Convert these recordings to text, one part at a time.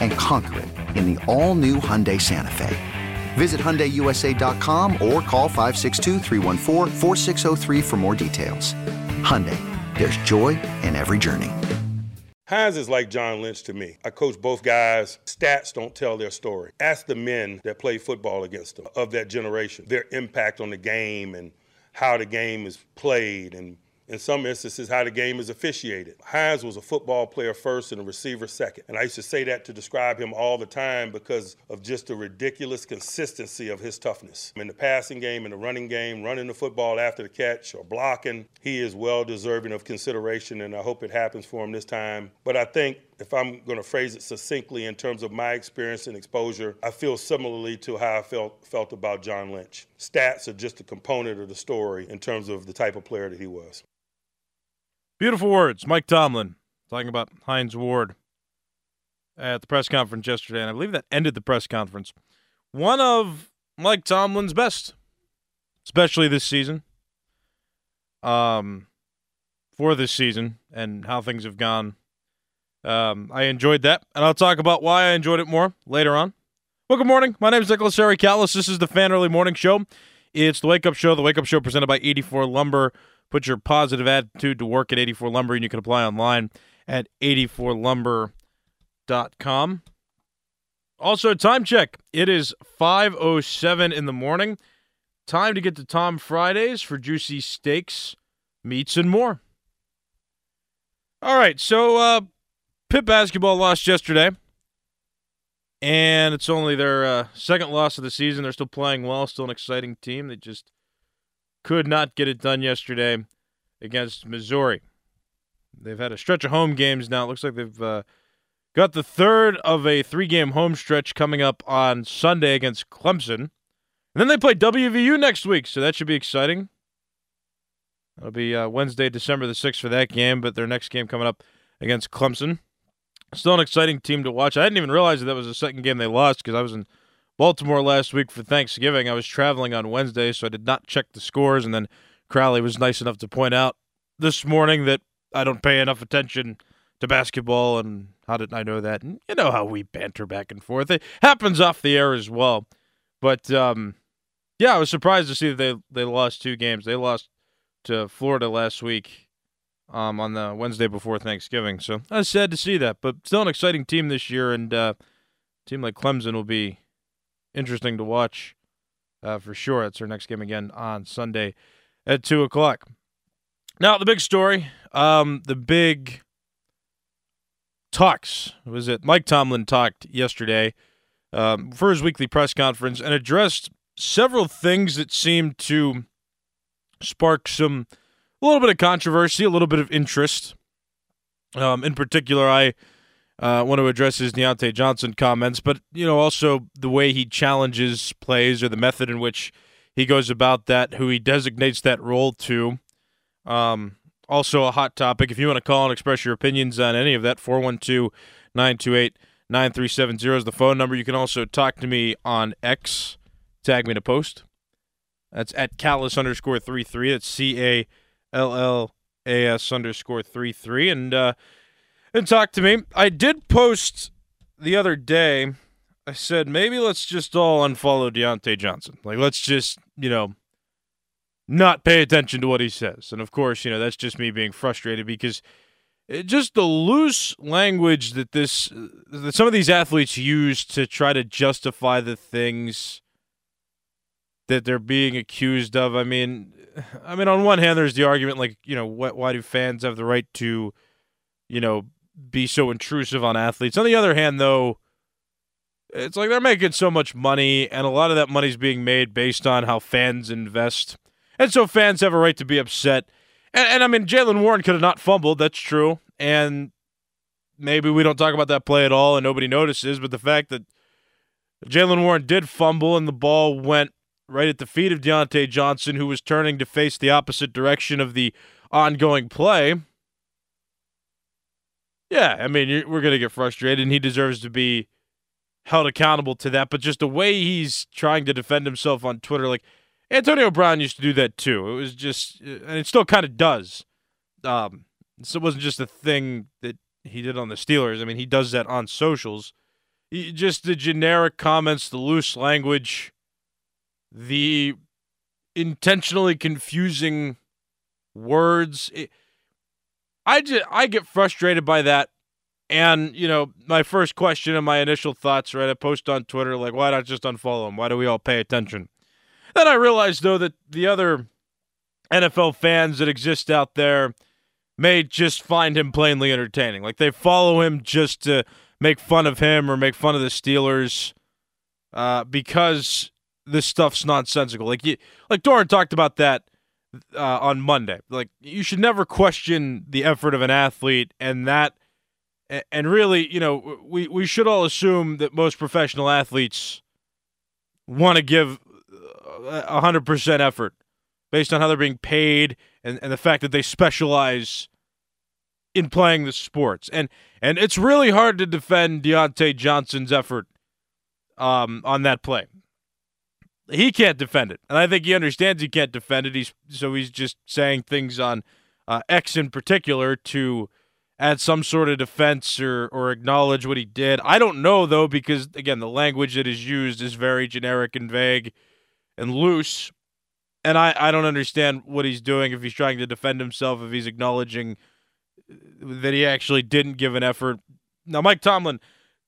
And conquer it in the all-new Hyundai Santa Fe. Visit HyundaiUSA.com or call 562 for more details. Hyundai, there's joy in every journey. Hines is like John Lynch to me. I coach both guys. Stats don't tell their story. Ask the men that play football against them of that generation, their impact on the game and how the game is played and in some instances, how the game is officiated. Hines was a football player first and a receiver second. And I used to say that to describe him all the time because of just the ridiculous consistency of his toughness. In the passing game, in the running game, running the football after the catch or blocking, he is well deserving of consideration, and I hope it happens for him this time. But I think if I'm going to phrase it succinctly in terms of my experience and exposure, I feel similarly to how I felt felt about John Lynch. Stats are just a component of the story in terms of the type of player that he was. Beautiful words. Mike Tomlin talking about Hines Ward at the press conference yesterday, and I believe that ended the press conference. One of Mike Tomlin's best, especially this season. Um, for this season and how things have gone. Um, I enjoyed that, and I'll talk about why I enjoyed it more later on. Well, good morning. My name is Nicholas Harry Callas. This is the Fan Early Morning Show. It's the Wake Up Show. The Wake Up Show presented by 84 Lumber. Put your positive attitude to work at 84 Lumber, and you can apply online at 84lumber.com. Also, time check. It is 5.07 in the morning. Time to get to Tom Fridays for juicy steaks, meats, and more. All right, so uh, Pitt basketball lost yesterday, and it's only their uh, second loss of the season. They're still playing well, still an exciting team. They just could not get it done yesterday against Missouri. They've had a stretch of home games now. It looks like they've uh, got the third of a three game home stretch coming up on Sunday against Clemson. And then they play WVU next week, so that should be exciting. That'll be uh, Wednesday, December the 6th for that game, but their next game coming up against Clemson. Still an exciting team to watch. I didn't even realize that, that was the second game they lost because I was in Baltimore last week for Thanksgiving. I was traveling on Wednesday, so I did not check the scores. And then Crowley was nice enough to point out this morning that I don't pay enough attention to basketball. And how did I know that? And you know how we banter back and forth. It happens off the air as well. But um, yeah, I was surprised to see that they, they lost two games. They lost to Florida last week um, on the Wednesday before Thanksgiving. So I was sad to see that. But still an exciting team this year. And uh, a team like Clemson will be interesting to watch uh, for sure. It's our next game again on Sunday at 2 o'clock. Now, the big story, um, the big talks, was it Mike Tomlin talked yesterday um, for his weekly press conference and addressed several things that seemed to spark some, a little bit of controversy, a little bit of interest. Um, in particular, I uh, want to address his Diontae Johnson comments, but you know also the way he challenges plays or the method in which he goes about that, who he designates that role to. Um, also a hot topic. If you want to call and express your opinions on any of that, 412 928 9370 is the phone number. You can also talk to me on X, tag me to post That's at callas underscore three three. That's C A L L A S underscore three three. And uh, and talk to me. I did post the other day. I said maybe let's just all unfollow Diontae Johnson. Like let's just you know not pay attention to what he says. And of course, you know that's just me being frustrated because it, just the loose language that this that some of these athletes use to try to justify the things that they're being accused of. I mean, I mean, on one hand, there's the argument like, you know, why, why do fans have the right to, you know, be so intrusive on athletes? On the other hand, though, it's like they're making so much money, and a lot of that money is being made based on how fans invest, and so fans have a right to be upset. And, and I mean, Jaylen Warren could have not fumbled. That's true, and maybe we don't talk about that play at all, and nobody notices. But the fact that Jaylen Warren did fumble and the ball went right at the feet of Diontae Johnson, who was turning to face the opposite direction of the ongoing play. Yeah, I mean, we're going to get frustrated, and he deserves to be held accountable to that. But just the way he's trying to defend himself on Twitter, like Antonio Brown used to do that too. It was just, and it still kind of does. Um, so it wasn't just a thing that he did on the Steelers. I mean, he does that on socials. He, just the generic comments, the loose language the intentionally confusing words. It, I just I get frustrated by that. And, you know, my first question and my initial thoughts, right? I post on Twitter, like, why not just unfollow him? Why do we all pay attention? Then I realized, though, that the other NFL fans that exist out there may just find him plainly entertaining. Like, they follow him just to make fun of him or make fun of the Steelers uh, because this stuff's nonsensical. Like you, like Dorin talked about that uh, on Monday. Like you should never question the effort of an athlete, and that, and really, you know, we we should all assume that most professional athletes want to give a hundred percent effort based on how they're being paid and, and the fact that they specialize in playing the sports. And and it's really hard to defend Diontae Johnson's effort um, on that play he can't defend it, and I think he understands he can't defend it. He's so he's just saying things on uh, X in particular to add some sort of defense or or acknowledge what he did. I don't know though because again the language that is used is very generic and vague and loose, and I I don't understand what he's doing if he's trying to defend himself if he's acknowledging that he actually didn't give an effort. Now Mike Tomlin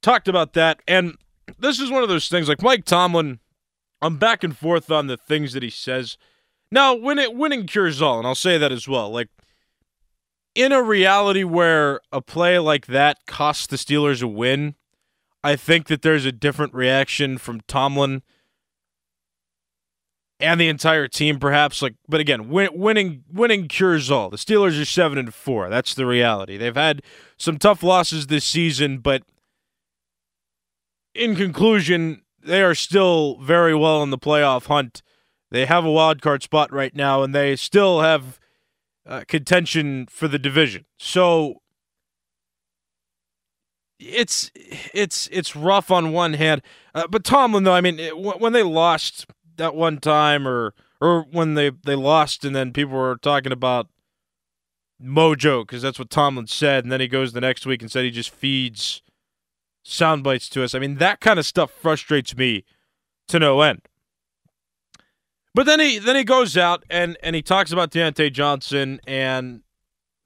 talked about that, and this is one of those things like Mike Tomlin I'm back and forth on the things that he says. Now, when it winning cures all, and I'll say that as well. Like in a reality where a play like that costs the Steelers a win, I think that there's a different reaction from Tomlin and the entire team, perhaps. Like, but again, win, winning winning cures all. The Steelers are seven and four. That's the reality. They've had some tough losses this season, but in conclusion, they are still very well in the playoff hunt. They have a wild card spot right now, and they still have uh, contention for the division. So it's it's it's rough on one hand, uh, but Tomlin though, I mean, it, when they lost that one time, or or when they they lost, and then people were talking about mojo because that's what Tomlin said, and then he goes the next week and said he just feeds sound bites to us. I mean, that kind of stuff frustrates me to no end. But then he then he goes out and and he talks about Diontae Johnson and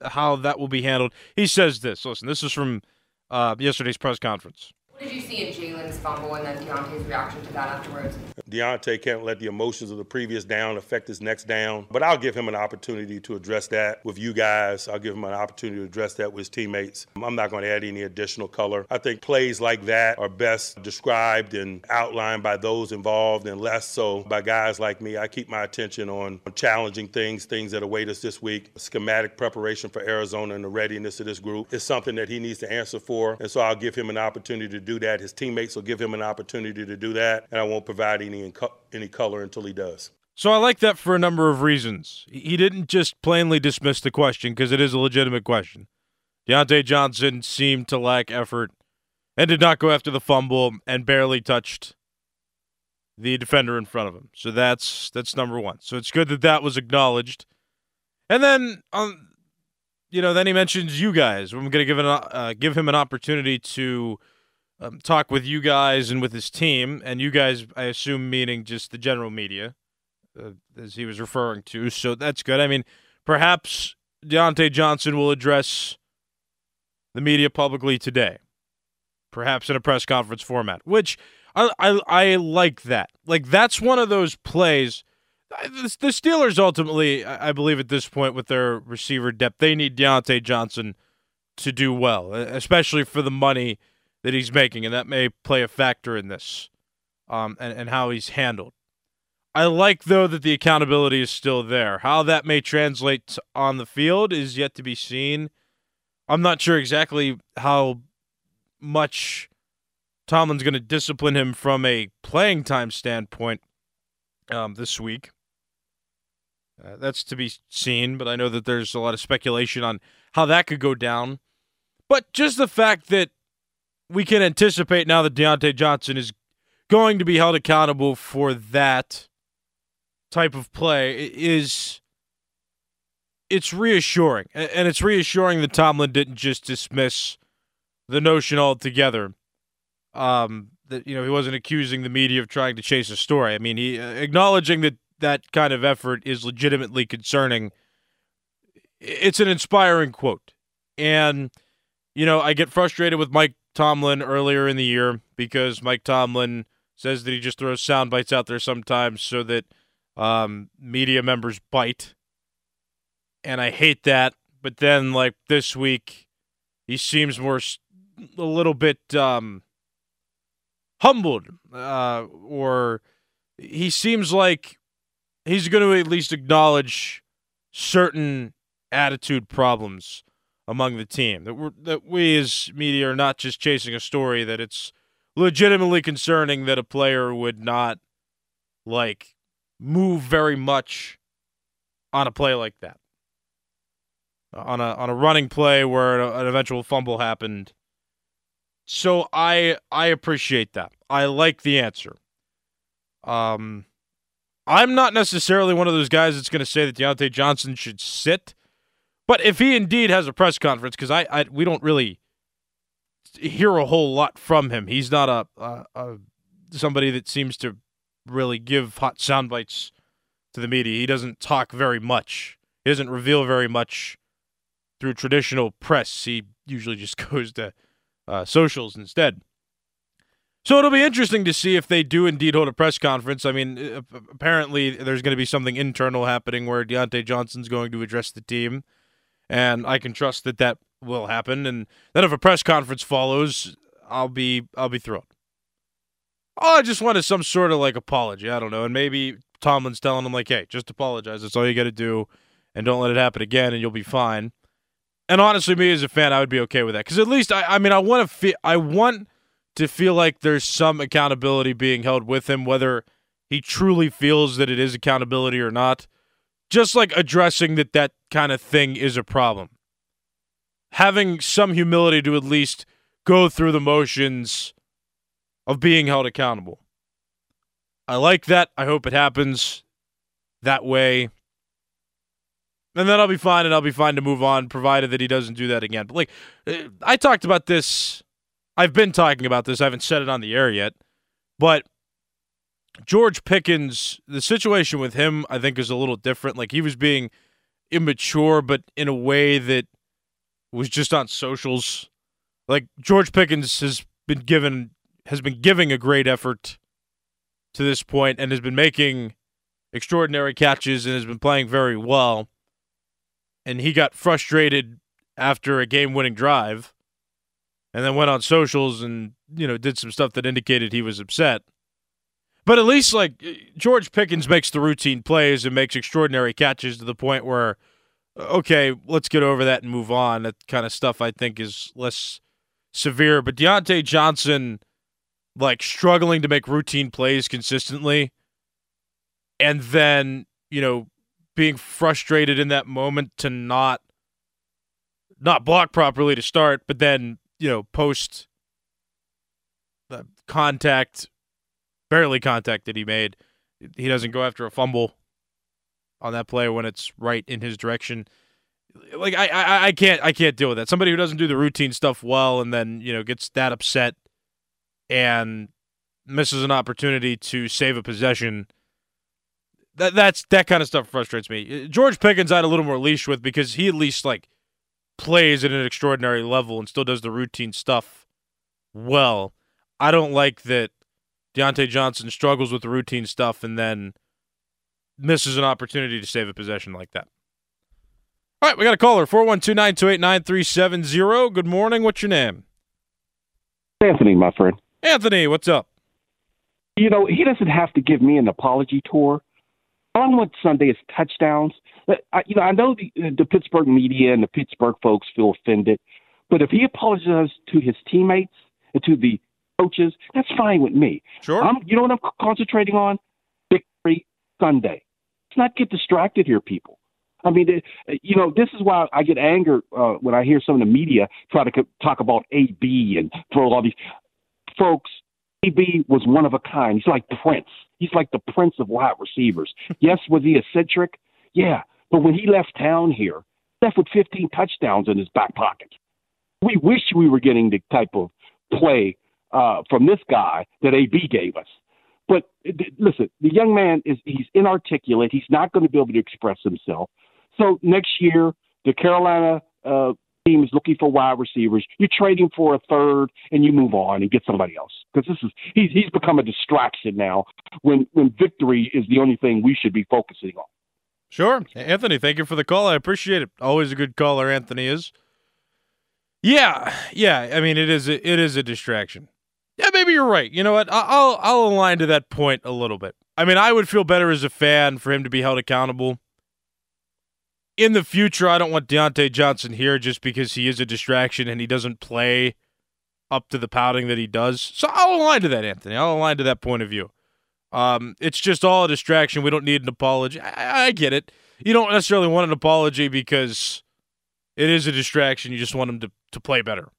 how that will be handled. He says this. Listen, this is from uh, yesterday's press conference. What did you see in Jaylen's fumble and then Diontae's reaction to that afterwards? Diontae can't let the emotions of the previous down affect his next down, but I'll give him an opportunity to address that with you guys. I'll give him an opportunity to address that with his teammates. I'm not going to add any additional color. I think plays like that are best described and outlined by those involved and less so by guys like me. I keep my attention on challenging things, things that await us this week. Schematic preparation for Arizona and the readiness of this group is something that he needs to answer for, and so I'll give him an opportunity to do that. His teammates will give him an opportunity to do that, and I won't provide any any color until he does. So I like that for a number of reasons. He didn't just plainly dismiss the question because it is a legitimate question. Diontae Johnson seemed to lack effort and did not go after the fumble and barely touched the defender in front of him. So that's that's number one. So it's good that that was acknowledged. And then, um, you know, then he mentions you guys. I'm going to give an uh, give him an opportunity to um, talk with you guys and with his team, and you guys, I assume, meaning just the general media, uh, as he was referring to. So that's good. I mean, perhaps Diontae Johnson will address the media publicly today, perhaps in a press conference format, which I, I, I like that. Like that's one of those plays. The Steelers ultimately, I believe, at this point with their receiver depth, they need Diontae Johnson to do well, especially for the money that he's making, and that may play a factor in this, um, and and how he's handled. I like though that the accountability is still there. How that may translate on the field is yet to be seen. I'm not sure exactly how much Tomlin's going to discipline him from a playing time standpoint um, this week. Uh, that's to be seen, but I know that there's a lot of speculation on how that could go down. But just the fact that we can anticipate now that Diontae Johnson is going to be held accountable for that type of play is it's reassuring. And it's reassuring that Tomlin didn't just dismiss the notion altogether. Um, that you know he wasn't accusing the media of trying to chase a story. I mean, he uh, acknowledging that that kind of effort is legitimately concerning. It's an inspiring quote, and you know I get frustrated with Mike Tomlin earlier in the year because Mike Tomlin says that he just throws sound bites out there sometimes so that um, media members bite. And I hate that. But then, like this week, he seems more a little bit um, humbled, uh, or he seems like he's going to at least acknowledge certain attitude problems among the team. That we that we as media are not just chasing a story. That it's legitimately concerning that a player would not like move very much on a play like that. On a on a running play where an eventual fumble happened. So I I appreciate that. I like the answer. Um I'm not necessarily one of those guys that's going to say that Diontae Johnson should sit but if he indeed has a press conference, because I, I we don't really hear a whole lot from him. He's not a, a, a somebody that seems to really give hot sound bites to the media. He doesn't talk very much. He doesn't reveal very much through traditional press. He usually just goes to uh, socials instead. So it'll be interesting to see if they do indeed hold a press conference. I mean, uh, apparently there's going to be something internal happening where Diontae Johnson's going to address the team and I can trust that that will happen. And then if a press conference follows, I'll be I'll be thrilled. Oh, I just wanted some sort of like apology. I don't know, and maybe Tomlin's telling him like, "Hey, just apologize. That's all you got to do, and don't let it happen again, and you'll be fine." And honestly, me as a fan, I would be okay with that because at least I, I mean, I want to feel, I want to feel like there's some accountability being held with him, whether he truly feels that it is accountability or not just like addressing that that kind of thing is a problem. Having some humility to at least go through the motions of being held accountable. I like that. I hope it happens that way. And then I'll be fine and I'll be fine to move on, provided that he doesn't do that again. But like, uh, I talked about this. I've been talking about this. I haven't said it on the air yet. But George Pickens, the situation with him, I think, is a little different. Like he was being immature, but in a way that was just on socials. Like George Pickens has been given has been giving a great effort to this point and has been making extraordinary catches and has been playing very well. And he got frustrated after a game-winning drive and then went on socials and, you know, did some stuff that indicated he was upset. But at least like George Pickens makes the routine plays and makes extraordinary catches to the point where okay, let's get over that and move on. That kind of stuff I think is less severe. But Diontae Johnson like struggling to make routine plays consistently and then, you know, being frustrated in that moment to not not block properly to start, but then, you know, post contact barely contact that he made. He doesn't go after a fumble on that play when it's right in his direction. Like I, I, I can't, I can't deal with that. Somebody who doesn't do the routine stuff well and then you know gets that upset and misses an opportunity to save a possession. That that's that kind of stuff frustrates me. George Pickens I had a little more leash with because he at least like plays at an extraordinary level and still does the routine stuff well. I don't like that Diontae Johnson struggles with the routine stuff and then misses an opportunity to save a possession like that. All right, we got a caller 412 928 9370. Good morning. What's your name? Anthony, my friend. Anthony, what's up? You know, he doesn't have to give me an apology tour. All I want Sunday is touchdowns. Uh, I, you know, I know the, uh, the Pittsburgh media and the Pittsburgh folks feel offended, but if he apologizes to his teammates and to the coaches, that's fine with me. Sure. I'm, you know what I'm concentrating on? Victory Sunday. Let's not get distracted here, people. I mean, you know, this is why I get angry uh, when I hear some of the media try to talk about AB and throw all these folks. AB was one of a kind. He's like Prince. He's like the Prince of wide receivers. yes, was he eccentric? Yeah, but when he left town here, left with 15 touchdowns in his back pocket. We wish we were getting the type of play uh, from this guy that AB gave us. But listen, the young man is he's inarticulate. He's not going to be able to express himself. So next year, the Carolina uh, team is looking for wide receivers. You trade him for a third, and you move on and get somebody else because this is he's he's become a distraction now. When when victory is the only thing we should be focusing on. Sure, Anthony. Thank you for the call. I appreciate it. Always a good caller, Anthony is. Yeah, yeah. I mean, it is a, it is a distraction. Yeah, maybe you're right. You know what? I'll I'll align to that point a little bit. I mean, I would feel better as a fan for him to be held accountable. In the future, I don't want Diontae Johnson here just because he is a distraction and he doesn't play up to the pouting that he does. So I'll align to that, Anthony. I'll align to that point of view. Um, it's just all a distraction. We don't need an apology. I, I get it. You don't necessarily want an apology because it is a distraction. You just want him to, to play better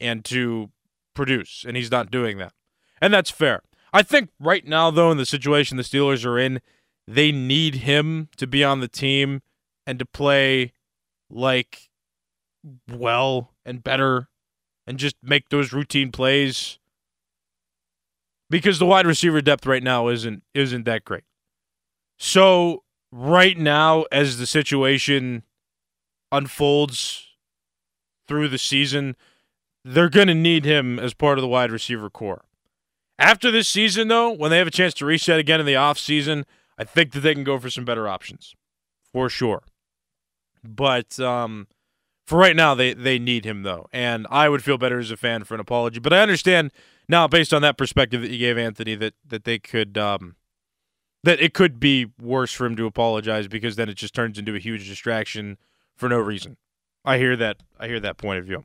and to produce, and he's not doing that. And that's fair. I think right now, though, in the situation the Steelers are in, they need him to be on the team and to play like well and better and just make those routine plays because the wide receiver depth right now isn't isn't that great. So right now as the situation unfolds through the season, they're going to need him as part of the wide receiver corps. After this season, though, when they have a chance to reset again in the offseason, I think that they can go for some better options for sure. But um, for right now, they, they need him, though. And I would feel better as a fan for an apology. But I understand now, based on that perspective that you gave Anthony, that, that they could. Um, that it could be worse for him to apologize because then it just turns into a huge distraction for no reason. I hear that. I hear that point of view.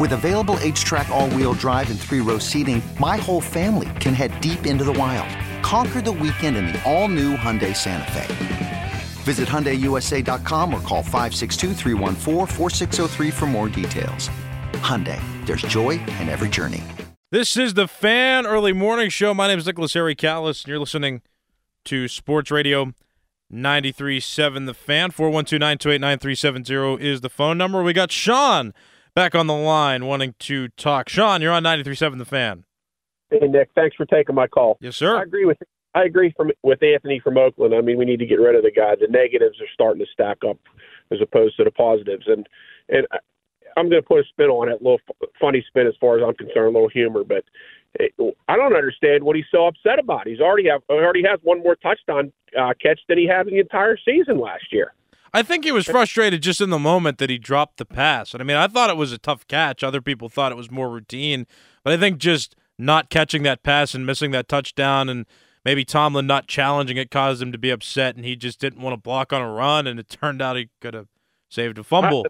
With available H-Track all-wheel drive and three-row seating, my whole family can head deep into the wild. Conquer the weekend in the all-new Hyundai Santa Fe. Visit HyundaiUSA.com or call 562 for more details. Hyundai, there's joy in every journey. This is the Fan Early Morning Show. My name is Nicholas Harry Callas, and you're listening to Sports Radio 93.7 The Fan. 412-928-9370 is the phone number. We got Sean back on the line wanting to talk. Sean, you're on 93.7 The Fan. Hey Nick, thanks for taking my call. Yes, sir. I agree with I agree from with Anthony from Oakland. I mean, we need to get rid of the guy. The negatives are starting to stack up as opposed to the positives, and and I'm going to put a spin on it, a little funny spin as far as I'm concerned, a little humor, but I don't understand what he's so upset about. He's already have already has one more touchdown uh, catch than he had in the entire season last year. I think he was frustrated just in the moment that he dropped the pass. And I mean, I thought it was a tough catch. Other people thought it was more routine, but I think just not catching that pass and missing that touchdown and maybe Tomlin not challenging it caused him to be upset and he just didn't want to block on a run and it turned out he could have saved a fumble.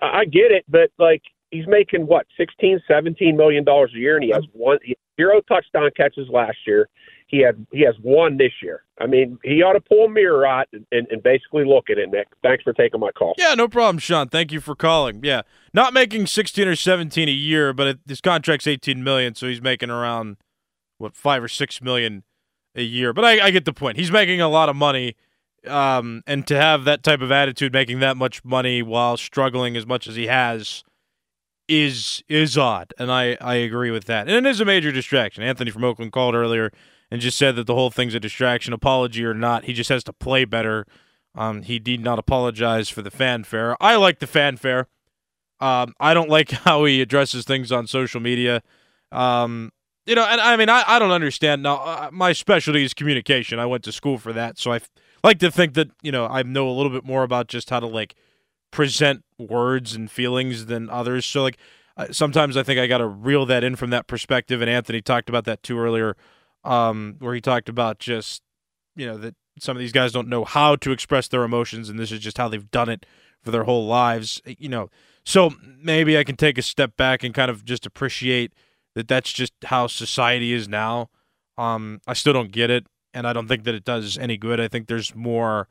I, I get it, but like he's making what 16 17 million dollars a year and he has one zero touchdown catches last year. He had he has one this year. I mean he ought to pull a mirror out and, and basically look at it nick. Thanks for taking my call. Yeah no problem sean. Thank you for calling. Yeah not making 16 or 17 a year but it, his contract's 18 million so he's making around what five or six million a year. But I, I get the point. He's making a lot of money um, and to have that type of attitude making that much money while struggling as much as he has is is odd, and I I agree with that. And it is a major distraction. Anthony from Oakland called earlier and just said that the whole thing's a distraction, apology or not. He just has to play better. Um, he did not apologize for the fanfare. I like the fanfare. Um, I don't like how he addresses things on social media. Um, you know, and I mean, I, I don't understand. Now, uh, my specialty is communication. I went to school for that, so I f- like to think that you know I know a little bit more about just how to like present words and feelings than others. So like sometimes I think I got to reel that in from that perspective. And Anthony talked about that too earlier, um, where he talked about just you know that some of these guys don't know how to express their emotions, and this is just how they've done it for their whole lives. You know, so maybe I can take a step back and kind of just appreciate that that's just how society is now. Um, I still don't get it, and I don't think that it does any good. I think there's more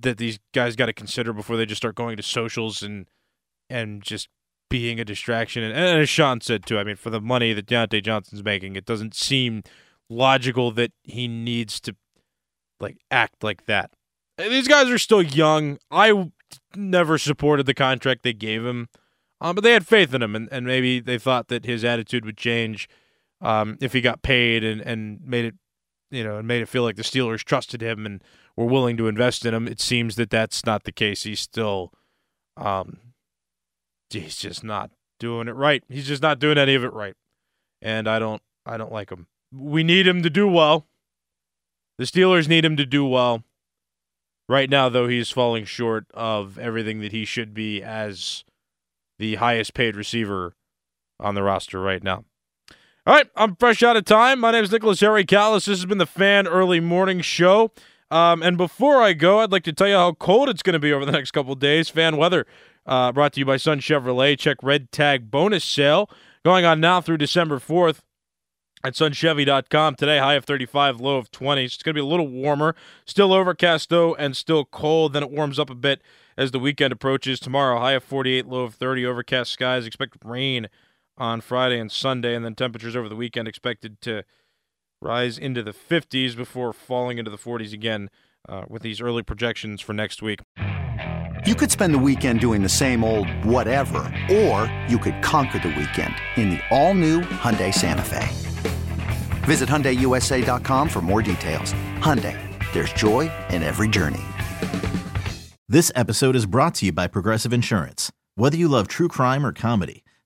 that these guys got to consider before they just start going to socials and and just being a distraction. And, and, as Sean said too, I mean, for the money that Diontae Johnson's making, it doesn't seem logical that he needs to like act like that. These guys are still young. I never supported the contract they gave him, um, but they had faith in him, and, and maybe they thought that his attitude would change um, if he got paid and, and made it, you know, and made it feel like the Steelers trusted him and were willing to invest in him. It seems that that's not the case. He's still, um, he's just not doing it right. He's just not doing any of it right, and I don't, I don't like him. We need him to do well. The Steelers need him to do well. Right now, though, he's falling short of everything that he should be as the highest paid receiver on the roster right now. All right, I'm fresh out of time. My name is Nicholas Harry Callas. This has been the Fan Early Morning Show. Um, and before I go, I'd like to tell you how cold it's going to be over the next couple days. Fan weather uh, brought to you by Sun Chevrolet. Check red tag bonus sale going on now through December 4th at sunchevy.com today. High of 35, low of 20. It's going to be a little warmer. Still overcast, though, and still cold. Then it warms up a bit as the weekend approaches. Tomorrow, high of 48, low of 30. Overcast skies. Expect rain on Friday and Sunday. And then temperatures over the weekend expected to rise into the 50s before falling into the 40s again uh, with these early projections for next week. You could spend the weekend doing the same old whatever, or you could conquer the weekend in the all-new Hyundai Santa Fe. Visit HyundaiUSA.com for more details. Hyundai, there's joy in every journey. This episode is brought to you by Progressive Insurance. Whether you love true crime or comedy,